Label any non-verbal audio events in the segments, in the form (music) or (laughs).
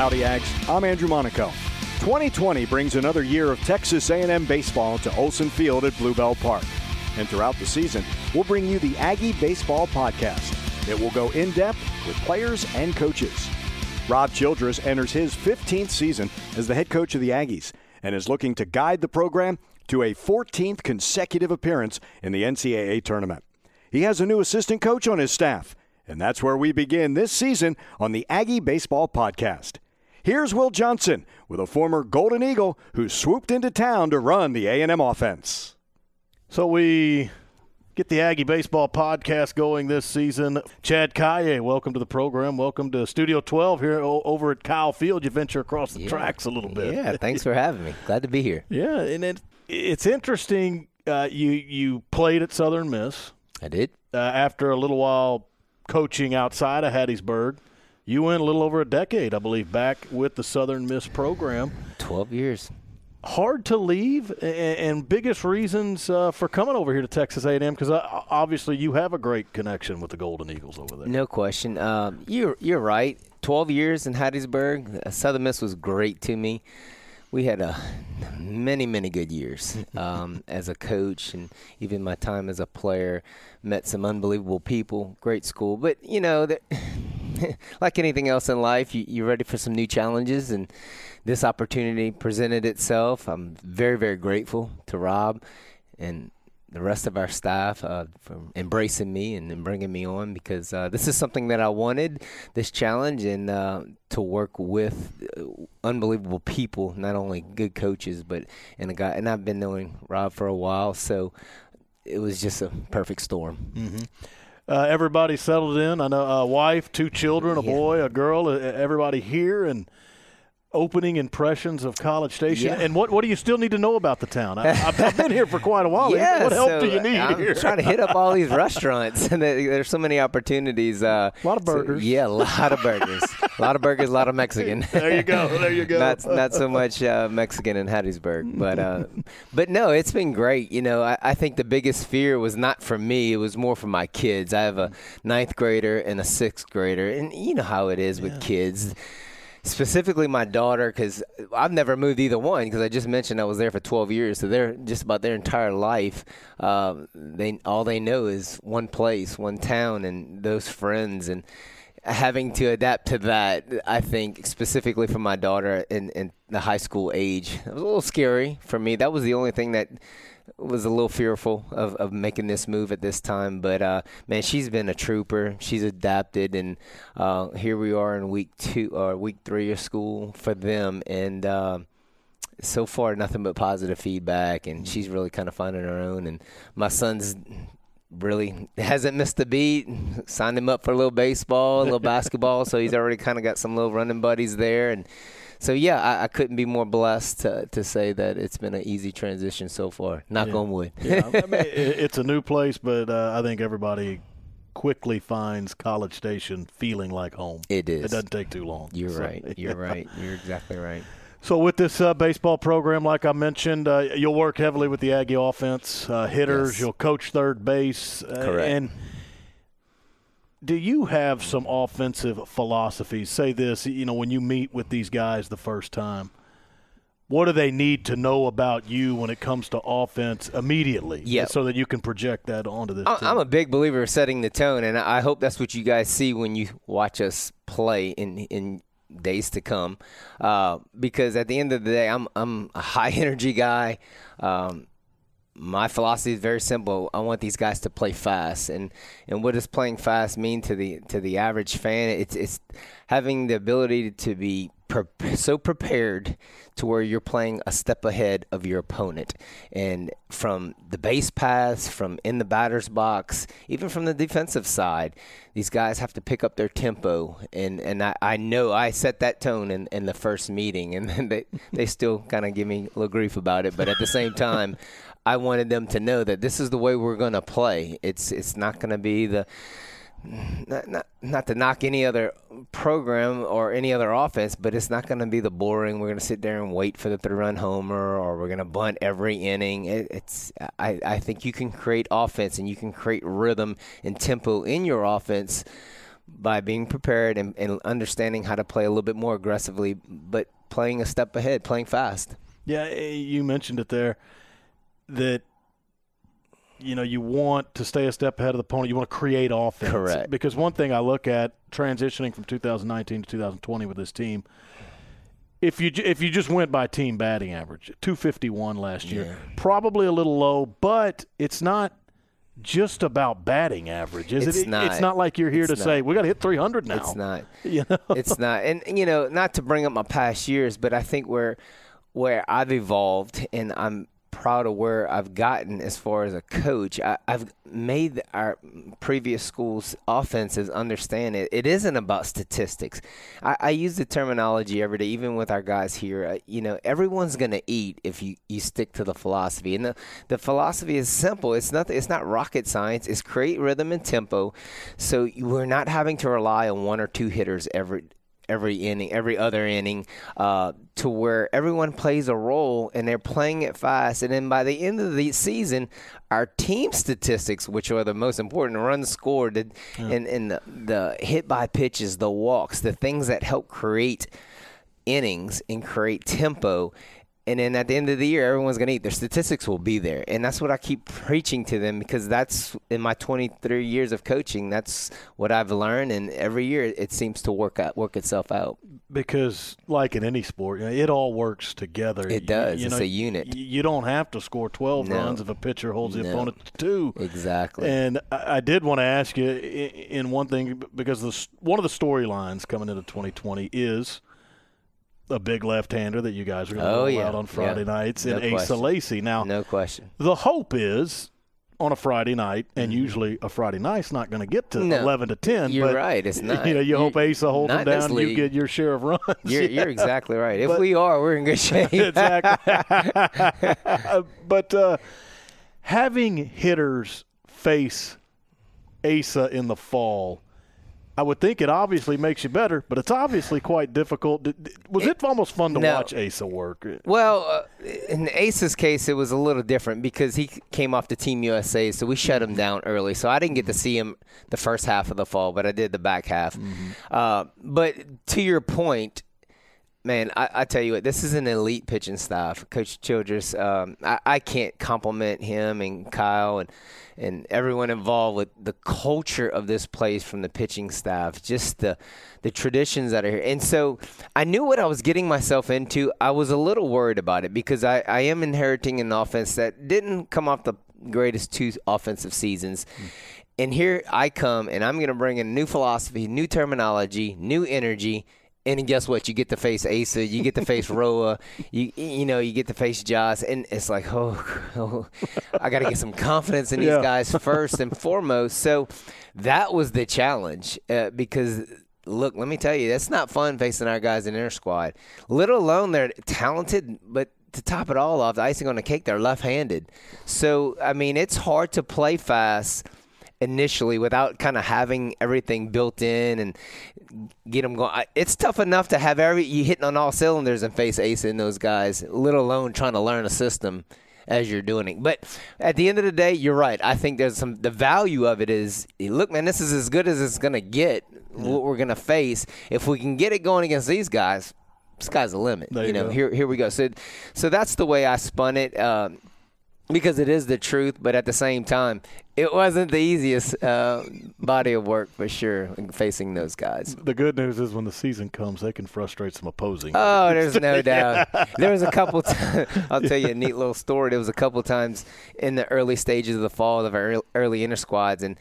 Howdy, Ags. I'm Andrew Monaco. 2020 brings another year of Texas A&M baseball to Olsen Field at Blue Bell Park. And throughout the season, we'll bring you the Aggie Baseball Podcast. It will go in depth with players and coaches. Rob Childress enters his 15th season as the head coach of the Aggies and is looking to guide the program to a 14th consecutive appearance in the NCAA tournament. He has a new assistant coach on his staff, and that's where we begin this season on the Aggie Baseball Podcast. Here's Will Johnson with a former Golden Eagle who swooped into town to run the A&M offense. So we get the Aggie Baseball podcast going this season. Chad Caillet, welcome to the program. Welcome to Studio 12 here over at Kyle Field. You venture across the yeah. tracks a little bit. Yeah, thanks for having me. Glad to be here. (laughs) Yeah, and it, it's interesting. Uh, you you played at Southern Miss. I did. Uh, after a little while coaching outside of Hattiesburg. You went a little over a decade, I believe, back with the Southern Miss program. 12 years. Hard to leave, and, biggest reasons uh, for coming over here to Texas A&M because uh, obviously you have a great connection with the Golden Eagles over there. No question. Um, you're you're right. 12 years in Hattiesburg. Uh, Southern Miss was great to me. We had a many many good years (laughs) um, as a coach, and even my time as a player. Met some unbelievable people. Great school, but you know that. (laughs) like anything else in life, you, you're ready for some new challenges, and this opportunity presented itself. I'm very, very grateful to Rob and the rest of our staff uh, for embracing me and, and, bringing me on because uh, this is something that I wanted, this challenge, and uh, to work with uh, unbelievable people, not only good coaches, but and a guy. And I've been knowing Rob for a while, so it was just a perfect storm. Mm-hmm. Uh, everybody settled in. I know a wife, two children, a yeah. boy, a girl, everybody here, and opening impressions of College Station, Yeah. and what what do you still need to know about the town? I, I've, I've been here for quite a (laughs) while. Yeah, what help so do you need I'm here? trying to hit up all these (laughs) restaurants, and there's so many opportunities. Uh, A lot of so- burgers. yeah, a lot of burgers. a lot of burgers, a lot of Mexican. (laughs) there you go. There you go. not not so much uh, Mexican in Hattiesburg, but uh, but no, it's been great. You know, I, I think the biggest fear was not for me; it was more for my kids. I have a ninth grader and a sixth grader, and you know how it is with kids. Specifically, my daughter, because I've never moved either one. Because I just mentioned I was there for 12 years, so they're just about their entire life. Um, they all they know is one place, one town, and those friends, and having to adapt to that, I think specifically for my daughter in, in the high school age, it was a little scary for me. That was the only thing that was a little fearful of, of making this move at this time. But uh, man, she's been a trooper. She's adapted, and uh, here we are in week two or week three of school for them, and. Uh, so far, nothing but positive feedback, and she's really kind of finding her own. And my son's really hasn't missed a beat. Signed him up for a little baseball, a little (laughs) basketball, so he's already kind of got some little running buddies there. And so, yeah, I, I couldn't be more blessed to, to say that it's been an easy transition so far. Knock Yeah. on wood. yeah, I (laughs) mean, it, it's a new place, but uh, I think everybody quickly finds College Station feeling like home. It is. It doesn't take too long. You're So, right. You're right. You're exactly right. So with this uh, baseball program, like I mentioned, uh, you'll work heavily with the Aggie offense, uh, hitters. Yes. You'll coach third base. Uh, Correct. And do you have some offensive philosophies? Say this, you know, when you meet with these guys the first time, what do they need to know about you when it comes to offense immediately? Yeah. So that you can project that onto this I- team. I'm a big believer of setting the tone, and I hope that's what you guys see when you watch us play in in days to come. Uh, because at the end of the day, I'm I'm a high (laughs) energy guy. Um, my philosophy is very simple. I want these guys to play fast, and and what does playing fast mean to the to the average fan? It's it's having the ability to be pre- so prepared to where you're playing a step ahead of your opponent, and from the base paths, from in the batter's box, even from the defensive side, these guys have to pick up their tempo, and and I, I know I set that tone in, in the first meeting, and (laughs) they they still kind of give me a little grief about it, but at the same time. I wanted them to know that this is the way we're going to play. It's it's not going to be the not, not not to knock any other program or any other offense, but it's not going to be the boring. We're going to sit there and wait for the three-run homer, or we're going to bunt every inning. It, it's I, I think you can create offense and you can create rhythm and tempo in your offense by being prepared and, and understanding how to play a little bit more aggressively, but playing a step ahead, playing fast. Yeah, eh, you mentioned it there that you know you want to stay a step ahead of the opponent. You want to create offense. Correct. Because one thing I look at transitioning from 2019 to 2020 with this team, if you if you just went by team batting average, 251 last year, probably a little low, but it's not just about batting average, is It's it? not. It's not like you're here It's to say not. we got to hit 300 now. It's not. (laughs) You know? it's not. And you know, not to bring up my past years, but I think where where I've evolved and I'm proud of where I've gotten as far as a coach. I, I've made our previous schools' offenses understand it. It isn't about statistics. I, I use the terminology every day, even with our guys here. Uh, you know, everyone's going to eat if you, you stick to the philosophy. And the, the philosophy is simple. It's nothing. It's not rocket science. It's create rhythm and tempo, so you- we're not having to rely on one or two hitters every every inning, every other inning, uh, to where everyone plays a role and they're playing it fast. And then by the end of the season, our team statistics, which are the most important, runs scored, and, and, and the, the hit by pitches, the walks, the things that help create innings and create tempo. And then at the end of the year, everyone's going to eat. Their statistics will be there. And that's what I keep preaching to them because that's in my 23 years of coaching, that's what I've learned. And every year it seems to work out, work itself out. because like in any sport, you know, it all works together. It does. You, It's know, a unit. You don't have to score 12 No. runs if a pitcher holds the No. opponent to two. Exactly. And I, I did want to ask you in one thing because the, one of the storylines coming into 2020 is a big left-hander that you guys are going to Oh, roll yeah. out on Friday Yeah. nights No in Asa. Lacy. Now, no question. the hope is on a Friday night, and usually a Friday night's not going to get to Mm-hmm. No. 11 to 10. You're but, right, it's (laughs) not. You know, you You- hope Asa holds them not in this down, and you get your share of runs. (laughs) You're, Yeah. you're exactly right. If But- we are, we're in good shape. (laughs) exactly. but uh, having hitters face Asa in the fall, I would think it obviously makes you better, but it's obviously quite difficult. Was it almost fun to No. watch Asa work? Well, uh, in Asa's case, it was a little different because he came off the Team USA, so we shut him down early. So I didn't get to see him the first half of the fall, but I did the back half. Uh, but to your point, man, I, I tell you what, this is an elite pitching staff. Coach Childress, um, I, I can't compliment him and Kyle and and everyone involved with the culture of this place from the pitching staff, just the the traditions that are here. And so I knew what I was getting myself into. I was a little worried about it because I, I am inheriting an offense that didn't come off the greatest two offensive seasons. And here I come, and I'm going to bring in new philosophy, new terminology, new energy. And guess what? You get to face Asa, you get to face (laughs) Roa, you you know, you get to face Joss, and it's like, oh, oh (laughs) I got to get some confidence in these Yeah. guys (laughs) first and foremost. So that was the challenge uh, because look, let me tell you, that's not fun facing our guys in inner squad. Let alone they're talented, but to top it all off, the icing on the cake, they're left-handed. So I mean, it's hard to play fast initially without kind of having everything built in and get them going. I- It's tough enough to have every you hitting on all cylinders and face Ace in those guys, let alone trying to learn a system as you're doing it. But at the end of the day, you're right. I think there's some the value of it is look, man, this is as good as it's gonna get. What we're gonna face if we can get it going against these guys. Sky's the limit. There you know, go. here here we go. So so that's the way I spun it. Um, because it is the truth, but at the same time, it wasn't the easiest uh, body of work for sure facing those guys. The good news is when the season comes, they can frustrate some opposing. Oh, there's no (laughs) doubt. There was a couple. T- (laughs) I'll tell you a neat little story. There was a couple times in the early stages of the fall of our early, inter squads, and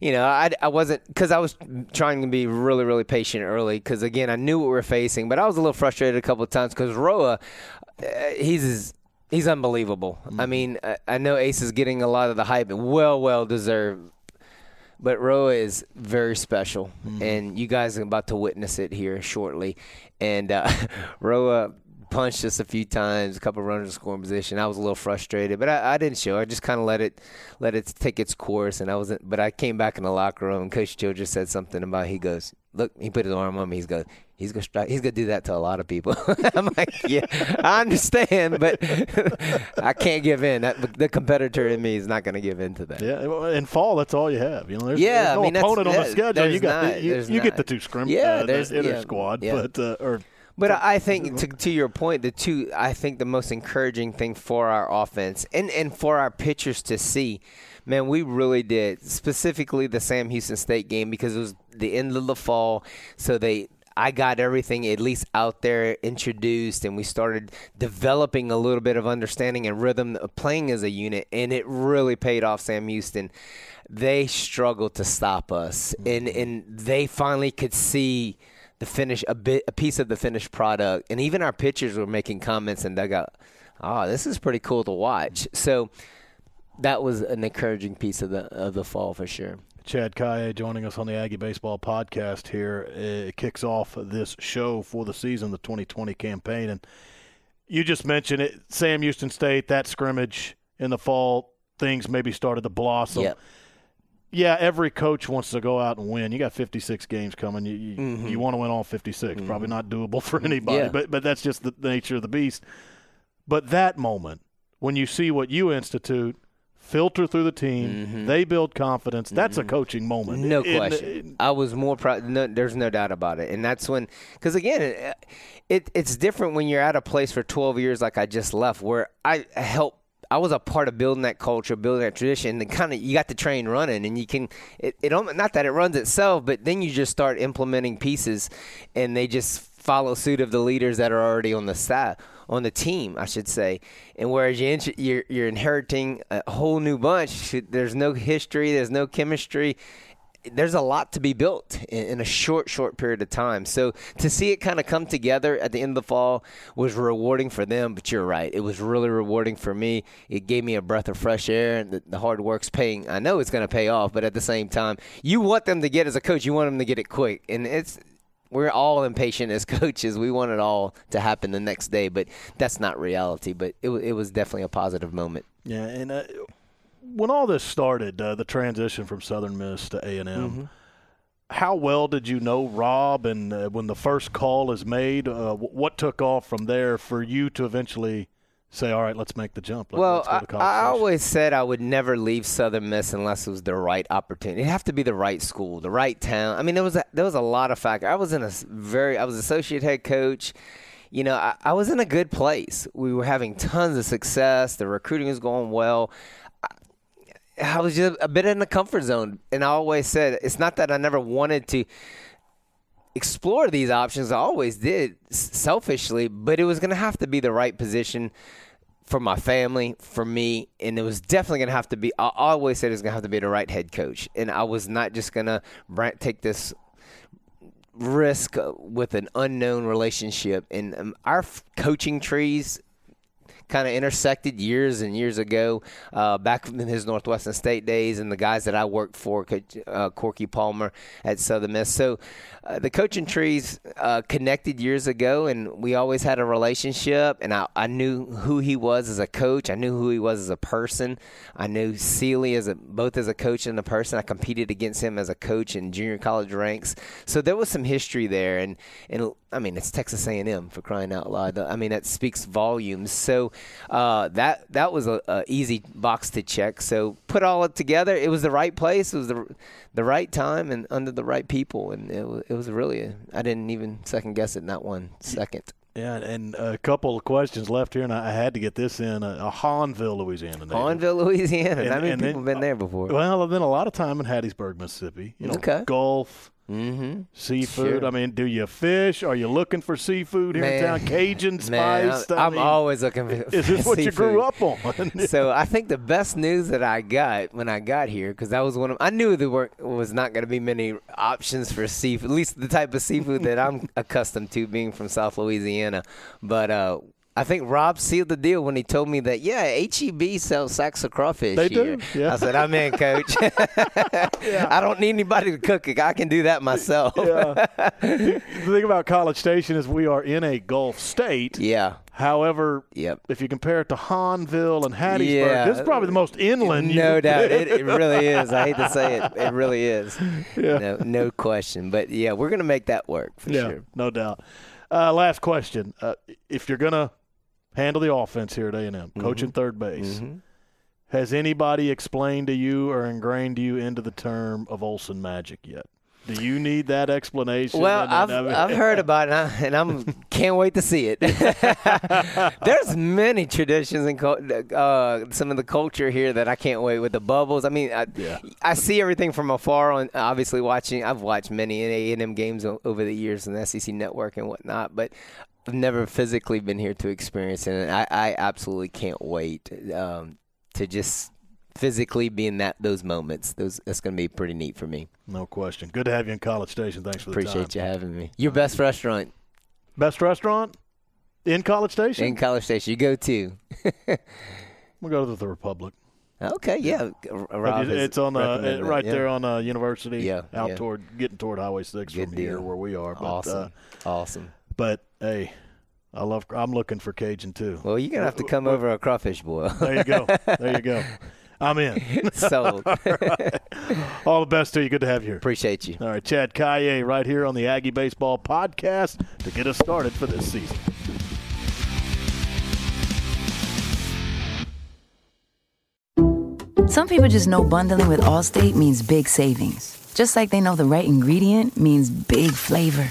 you know, I, I wasn't because I was trying to be really, really patient early because again, I knew what we were facing, but I was a little frustrated a couple of times because Roa, uh, he's he's unbelievable. I mm-hmm. mean, I, I know Ace is getting a lot of the hype, well, well deserved. But Roa is very special, mm-hmm. and you guys are about to witness it here shortly. And uh, (laughs) Roa uh, punched us a few times, a couple runners in scoring position. I was a little frustrated, but I, I didn't show. I just kind of let it let it take its course. And I wasn't. But I came back in the locker room, and Coach Joe just said something about. He goes, "Look," he put his arm on me. He's go. He's gonna. He's gonna do that to a lot of people. (laughs) I'm like, yeah, I understand, but (laughs) I can't give in. That, the competitor in me is not gonna give in to that. Yeah, well, in fall, that's all you have. You know, there's, Yeah, there's no I mean, that's- opponent on the schedule. You got not, the, you, you get the two scrim, Yeah, uh, there's- the inter yeah, squad, yeah. but uh, or But I think to, to your point, the two I think the most encouraging thing for our offense and, and for our pitchers to see, man, we really did. Specifically the Sam Houston State game because it was the end of the fall, so they I got everything at least out there introduced, and we started developing a little bit of understanding and rhythm of playing as a unit, and it really paid off. Sam Houston, they struggled to stop us, and mm-hmm. and they finally could see the finish a bit a piece of the finished product and even our pitchers were making comments and they got oh this is pretty cool to watch. So that was an encouraging piece of the of the fall for sure Chad Caillet joining us on the Aggie Baseball podcast here. It kicks off this show for the season, the 2020 campaign. And you just mentioned it, Sam Houston State, that scrimmage in the fall, things maybe started to blossom. Yep. Yeah, every coach wants to go out and win. You got 56 games coming. You you, Mhm. you want to win all 56. Probably not doable (laughs) for anybody, Yeah. but but that's just the nature of the beast. But that moment when you see what you institute filter through the team, they build confidence. That's a coaching moment. Mm-hmm. no question i was more proud no, there's no doubt about it and that's when because again it, it it's different when you're at a place for 12 years like i just left where i help I was a part of building that culture, building that tradition, and kind of you got the train running, and you can it, it not that it runs itself, but then you just start implementing pieces, and they just follow suit of the leaders that are already on the staff on the team, I should say. And whereas you int- you're, you're inheriting a whole new bunch, there's no history, there's no chemistry. there's a lot to be built in, in, a short, short period of time. So to see it kind of come together at the end of the fall was rewarding for them. But you're right, it was really rewarding for me. It gave me a breath of fresh air, and the, the hard work's paying. I know it's going to pay off, but at the same time, you want them to get as a coach, you want them to get it quick, and it's we're all impatient as (laughs) coaches. We want it all to happen the next day, but that's not reality. But it, it was definitely a positive moment. Yeah, and uh, when all this started, uh, the transition from Southern Miss to A and M. Mm-hmm. How well did you know Rob? And uh, when the first call is made, uh, what took off from there for you to eventually say, all right, let's make the jump. Let, well, I, I, always said I would never leave Southern Miss unless it was the right opportunity. It'd have to be the right school, the right town. I mean, there was a, there was a lot of factors. I was in a very, I was associate head coach. You know, I, I was in a good place. We were having tons of success. The recruiting was going well. I was just a bit in the comfort zone, and I always said it's not that I never wanted to explore these options. I always did selfishly, but it was going to have to be the right position for my family, for me, and it was definitely going to have to be. I always said it was going to have to be the right head coach, and I was not just going to take this risk with an unknown relationship. And um, our coaching trees kind of intersected years and years ago, uh, back in his Northwestern State days, and the guys that I worked for, uh, Corky Palmer at Southern Miss. So uh, the coaching trees uh, connected years ago, and we always had a relationship. And I, I knew who he was as a coach. I knew who he was as a person. I knew Seely as a both as a coach and a person. I competed against him as a coach in junior college ranks. So there was some history there, and and I mean it's Texas A&M for crying out loud. I mean that speaks volumes. So uh, that that was a, a easy box to check. So put all it together. It was the right place. It was the the right time and under the right people, and it was, it was really I didn't even second guess it not one second. Yeah, and a couple of questions left here, and I had to get this in. Uh, Hahnville, Louisiana. Hahnville, Louisiana. And, How many people then, been there before? Well, I've been a lot of time in Hattiesburg, Mississippi. You know, okay. Gulf, Mm-hmm. Seafood. Sure. I mean, do you fish? Are you looking for seafood here man, in town? Cajun spice. Man, I'm, mean, always looking for. Is this what you grew up on? (laughs) so I think the best news that I got when I got here, because that was one of I knew there were, was not going to be many options for seafood, at least the type of seafood that I'm (laughs) accustomed to, being from South Louisiana. But uh, I think Rob sealed the deal when he told me that, yeah, HEB sells sacks of crawfish. They here. do. Yeah. I said, I'm in, coach. yeah. (laughs) (laughs) I don't need anybody to cook it. I can do that myself. yeah. (laughs) the thing about College Station is we are in a Gulf state. Yeah. However, yep. if you compare it to Hahnville and Hattiesburg, yeah. this is probably the most inland. No doubt, it, it, really is. I hate to say it, it really is. Yeah. No, no question. But yeah, we're gonna make that work for yeah, sure. No doubt. Uh, last question: uh, If you're gonna handle the offense here at A&M, mm-hmm. coaching third base. Mm-hmm. Has anybody explained to you or ingrained you into the term of Olsen magic yet? Do you need that explanation? Well, I've, I've heard about it, and I'm (laughs) can't wait to see it. (laughs) There's many traditions and uh, some of the culture here that I can't wait with the bubbles. I mean, I, yeah. I see everything from afar. On obviously watching, I've watched many A and M games over the years on the SEC Network and whatnot. But never physically been here to experience it, and I, I absolutely can't wait um, to just physically be in that those moments. Those that's going to be pretty neat for me. No question. Good to have you in College Station. Thanks for the Appreciate you having me. Your best restaurant. Best restaurant in College Station. In College Station, you go to. (laughs) we'll go to the Republic. Okay, yeah. Rob it's on uh, right yeah. there on uh, University. Yeah, out yeah. toward getting toward Highway Six Good from deal. here where we are. But, awesome, uh, awesome. But hey, I love. I'm looking for Cajun too. Well, you're gonna have to come over a crawfish boil. there you go. There you go. (laughs) I'm in. Sold. (laughs) All, right. All the best to you. Good to have you here. Appreciate you. All right, Chad Caillet right here on the Aggie Baseball Podcast to get us started for this season. Some people just know bundling with Allstate means big savings. Just like they know the right ingredient means big flavor.